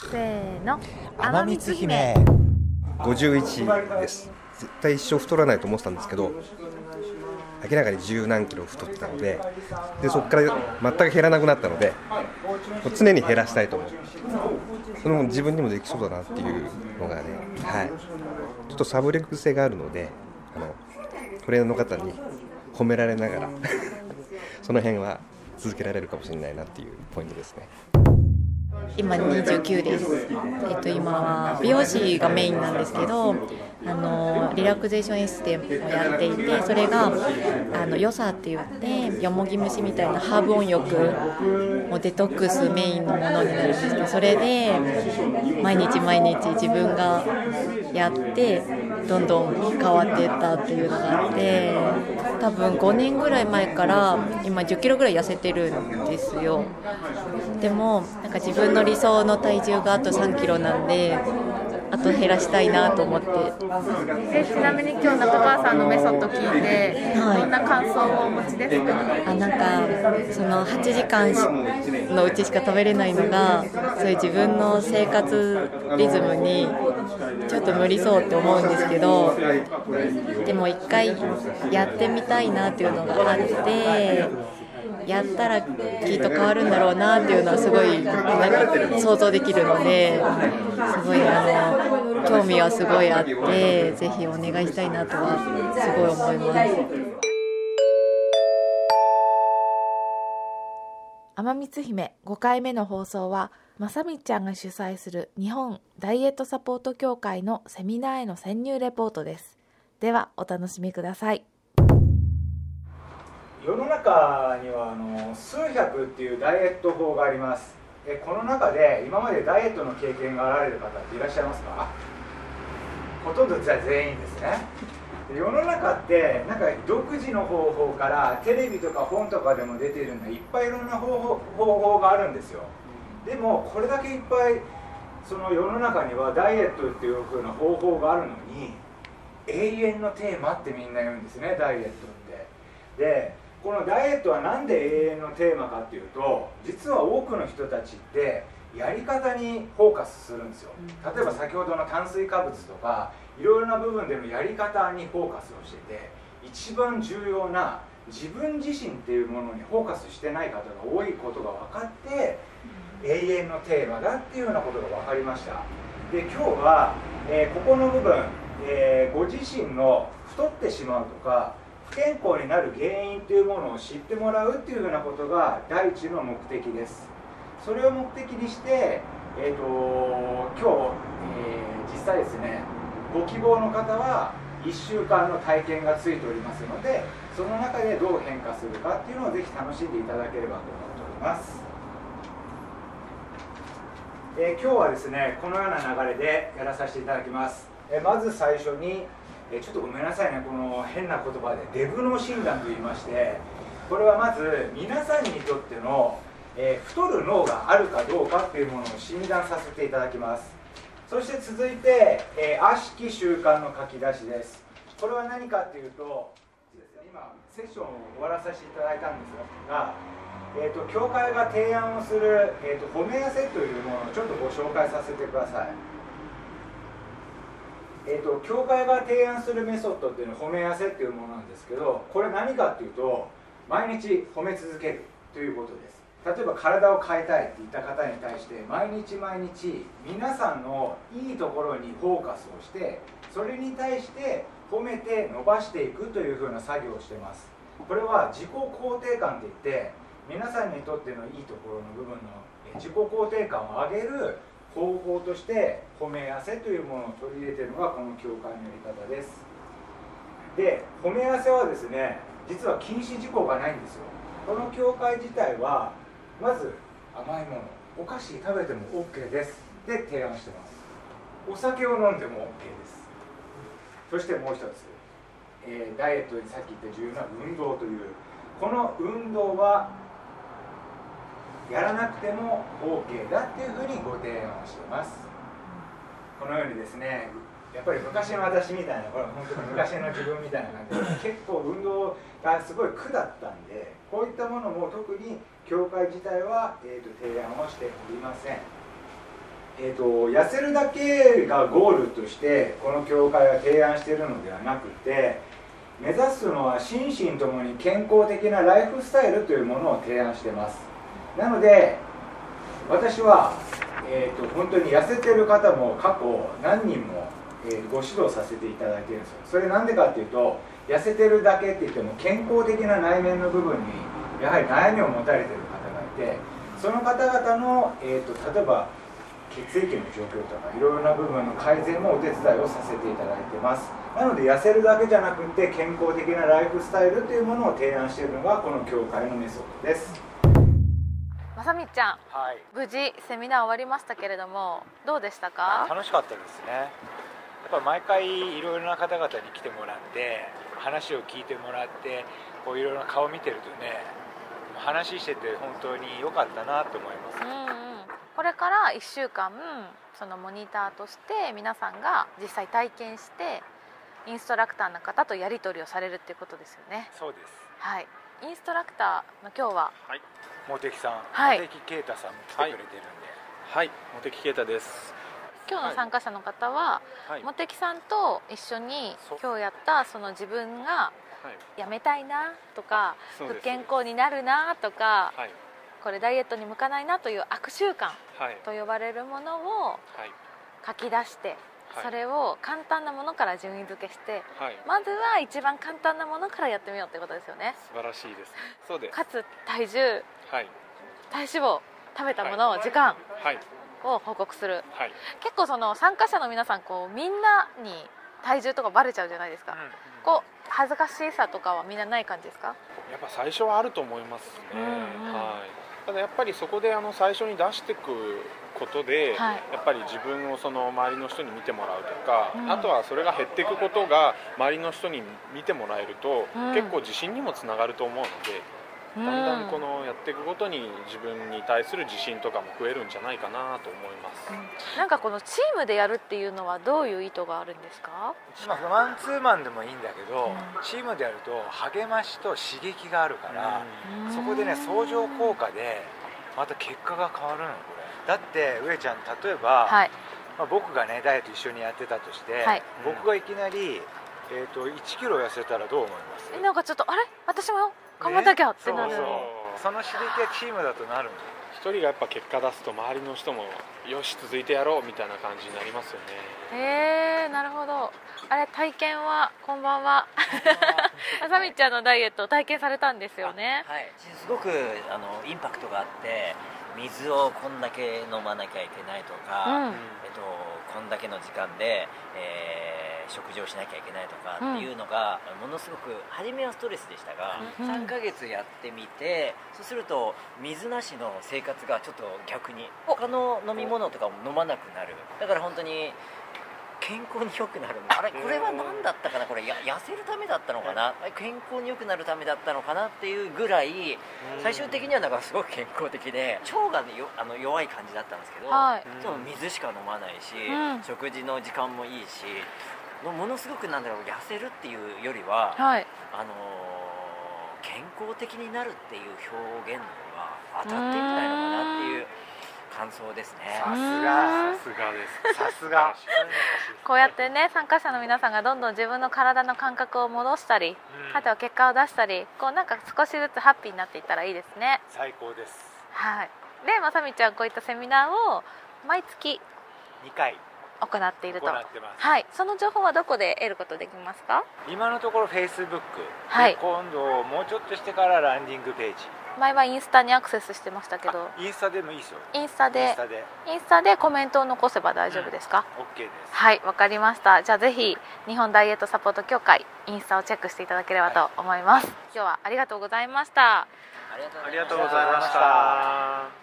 せーの。天光姫。51です。絶対一生太らないと思ってたんですけど明らかに十何キロ太ってたのででそこから全く減らなくなったのでもう常に減らしたいと思う。その自分にもできそうだなっていうのがねはい。ちょっとサブレ癖があるのであのトレーナーの方に褒められながら その辺は続けられるかもしれないなっていうポイントですね今29です、えっと、今は美容師がメインなんですけどあのリラクゼーションエステをやっていてそれがあの良さって言ってよもぎ虫みたいなハーブ温浴もデトックスメインのものになるんですけどそれで毎日毎日自分がやってどんどん変わっていったっていうのがあって多分5年ぐらい前から今1 0キロぐらい痩せてるんですよ。でもなんか自分の理想の体重があと3キロなんであと減らしたいなと思ってえちなみに今日中川さんのメソッド聞いて、はい、どんな感想をお持ちですか？あなんかその8時間のうちしか食べれないのがそういう自分の生活リズムにちょっと無理そうって思うんですけどでも一回やってみたいなっていうのがあって。やったらきっと変わるんだろうなっていうのはすごいなんか想像できるのですごいあの興味はすごいあってぜひお願いしたいなとはすごい思います。天光姫5回目の放送はまさみちゃんが主催する日本ダイエットサポート協会のセミナーへの潜入レポートですではお楽しみください世の中にはあの数百っていうダイエット法があります。えこの中で今までダイエットの経験があられる方っていらっしゃいますか？ほとんどじゃ全員ですね。世の中ってなんか独自の方法からテレビとか本とかでも出てるんでいっぱいいろんな方法方法があるんですよ。でもこれだけいっぱいその世の中にはダイエットっていう風な方法があるのに永遠のテーマってみんな言うんですねダイエットって。でこのダイエットは何で永遠のテーマかっていうと実は多くの人たちってやり方にフォーカスするんですよ。例えば先ほどの炭水化物とかいろいろな部分でのやり方にフォーカスをしてて一番重要な自分自身っていうものにフォーカスしてない方が多いことが分かって永遠のテーマだっていうようなことが分かりました。で今日は、えー、ここの部分、えー、ご自身の太ってしまうとか健康になる原因というものを知ってもらうっていうようなことが第一の目的です。それを目的にして、えーと、今日、えー、実際ですねご希望の方は1週間の体験がついておりますのでその中でどう変化するかっていうのをぜひ楽しんでいただければと思っております、えー、今日はですねこのような流れでやらさせていただきます、えー、まず最初にえちょっとごめんなさいねこの変な言葉で。デブ脳診断と言いまして。これはまず皆さんにとっての、えー、太る脳があるかどうかっていうものを診断させていただきます。そして続いて、えー、悪しき習慣の書き出しです。これは何かっていうと今セッションを終わらさせていただいたんですが、えーと、教会が提案をする、えーと、褒め痩せというものをちょっとご紹介させてください。えーと、教会が提案するメソッドっていうのは褒め痩せっていうものなんですけどこれ何かっていうと毎日褒め続けるということです。例えば体を変えたいって言った方に対して毎日毎日皆さんのいいところにフォーカスをしてそれに対して褒めて伸ばしていくというふうな作業をしてます。これは自己肯定感っていって皆さんにとってのいいところの部分の自己肯定感を上げる方法として褒め痩せというものを取り入れているのがこの教会のやり方です。で褒め痩せはですね実は禁止事項がないんですよ。この教会自体はまず甘いものお菓子食べても OK です。で提案してます。お酒を飲んでも OK です。そしてもう一つ、えー、ダイエットにさっき言った重要な運動というこの運動はやらなくても OK だっていうふうにご提案をしてます。このようにですねやっぱり昔の私みたいなこれ本当に昔の自分みたいな感じで結構運動がすごい苦だったんでこういったものも特に教会自体は、えーと、提案をしておりません。えーと、痩せるだけがゴールとしてこの教会は提案しているのではなくて目指すのは心身ともに健康的なライフスタイルというものを提案してます。なので私は、えーと、本当に痩せてる方も過去何人も、えー、ご指導させていただいてるんですよ。それなんでかっていうと痩せてるだけって言っても健康的な内面の部分にやはり悩みを持たれてる方がいてその方々の、えーと例えば血液の状況とかいろいろな部分の改善もお手伝いをさせていただいてます。なので痩せるだけじゃなくて健康的なライフスタイルというものを提案しているのがこの教会のメソッドです。まさみちゃん、はい、無事セミナー終わりましたけれどもどうでしたか？楽しかったですね。やっぱ毎回いろいろな方々に来てもらって話を聞いてもらってこういろいろな顔見てるとね話してて本当に良かったなと思います、うんうん。これから1週間そのモニターとして皆さんが実際体験してインストラクターの方とやり取りをされるっていうことですよね。そうです。はいインストラクターの今日は。はい。茂木さん、はい、茂木啓太さんも来てくれてるんで。はい、茂木啓太です。今日の参加者の方は、はい、茂木さんと一緒に今日やったその自分がやめたいなとか、不健康になるなとか、はい、これダイエットに向かないなという悪習慣と呼ばれるものを書き出して、それを簡単なものから順位付けして、まずは一番簡単なものからやってみようってことですよね。素晴らしいです。そうです。かつ体重、はい、体脂肪食べたものを時間を報告する、はい、結構その参加者の皆さんこうみんなに体重とかバレちゃうじゃないですか、うんうん、こう恥ずかしさとかはみんなない感じですか？やっぱ最初はあると思いますね、うんうん、はい。ただやっぱりそこであの最初に出していくことで、はい、やっぱり自分をその周りの人に見てもらうとか、うん、あとはそれが減っていくことが周りの人に見てもらえると、うん、結構自信にもつながると思うので。だんだんこのやっていくごとに自分に対する自信とかも増えるんじゃないかなと思います、うん、なんかこのチームでやるっていうのはどういう意図があるんですか、まあ、マンツーマンでもいいんだけど、うん、チームでやると励ましと刺激があるから、うん、そこでね相乗効果でまた結果が変わるのこれだって上ちゃん例えば、はい、まあ、僕がねダイエット一緒にやってたとして、はい、僕がいきなり、えーと、1キロ痩せたらどう思います？えなんかちょっとあれ？私も頑張んなきゃってなる、ね、そう。そう。その刺激がチームだとなる一人がやっぱ結果出すと周りの人もよし続いてやろうみたいな感じになりますよね。へえー、なるほど。あれ体験はこんばんは。あさみちゃんのダイエットを体験されたんですよね。はい。すごくあのインパクトがあって水をこんだけ飲まなきゃいけないとか、うん、えっと、こんだけの時間で、えー、食事をしなきゃいけないとかっていうのが、ものすごく初めはストレスでしたが、うん、3ヶ月やってみてそうすると水なしの生活がちょっと逆に他の飲み物とかも飲まなくなる。だから本当に健康に良くなるあれこれは何だったかな？これや痩せるためだったのかな？健康に良くなるためだったのかなっていうぐらい最終的にはなんかすごく健康的で腸が、ね、よあの弱い感じだったんですけど、はい、でも水しか飲まないし、うん、食事の時間もいいしものすごくなんだろう痩せるっていうよりは、はい、あの健康的になるっていう表現の方が当たってみたいのかなっていう。感想ですね。さすが。さすがです。さすが。こうやってね参加者の皆さんがどんどん自分の体の感覚を戻したり、うん、あとは結果を出したりこうなんか少しずつハッピーになっていったらいいですね。最高です。はい。でまさみちゃんこういったセミナーを毎月2回。行っていると。はい。その情報はどこで得ることできますか？今のところフェイスブック。はい。今度もうちょっとしてからランディングページ前はインスタにアクセスしてましたけど。インスタでもいいですよ。インスタで。インスタで。コメントを残せば大丈夫ですか、うん、OK です。はいわかりました。じゃあぜひ日本ダイエットサポート協会インスタをチェックしていただければと思います、はい、今日はありがとうございました。ありがとうございました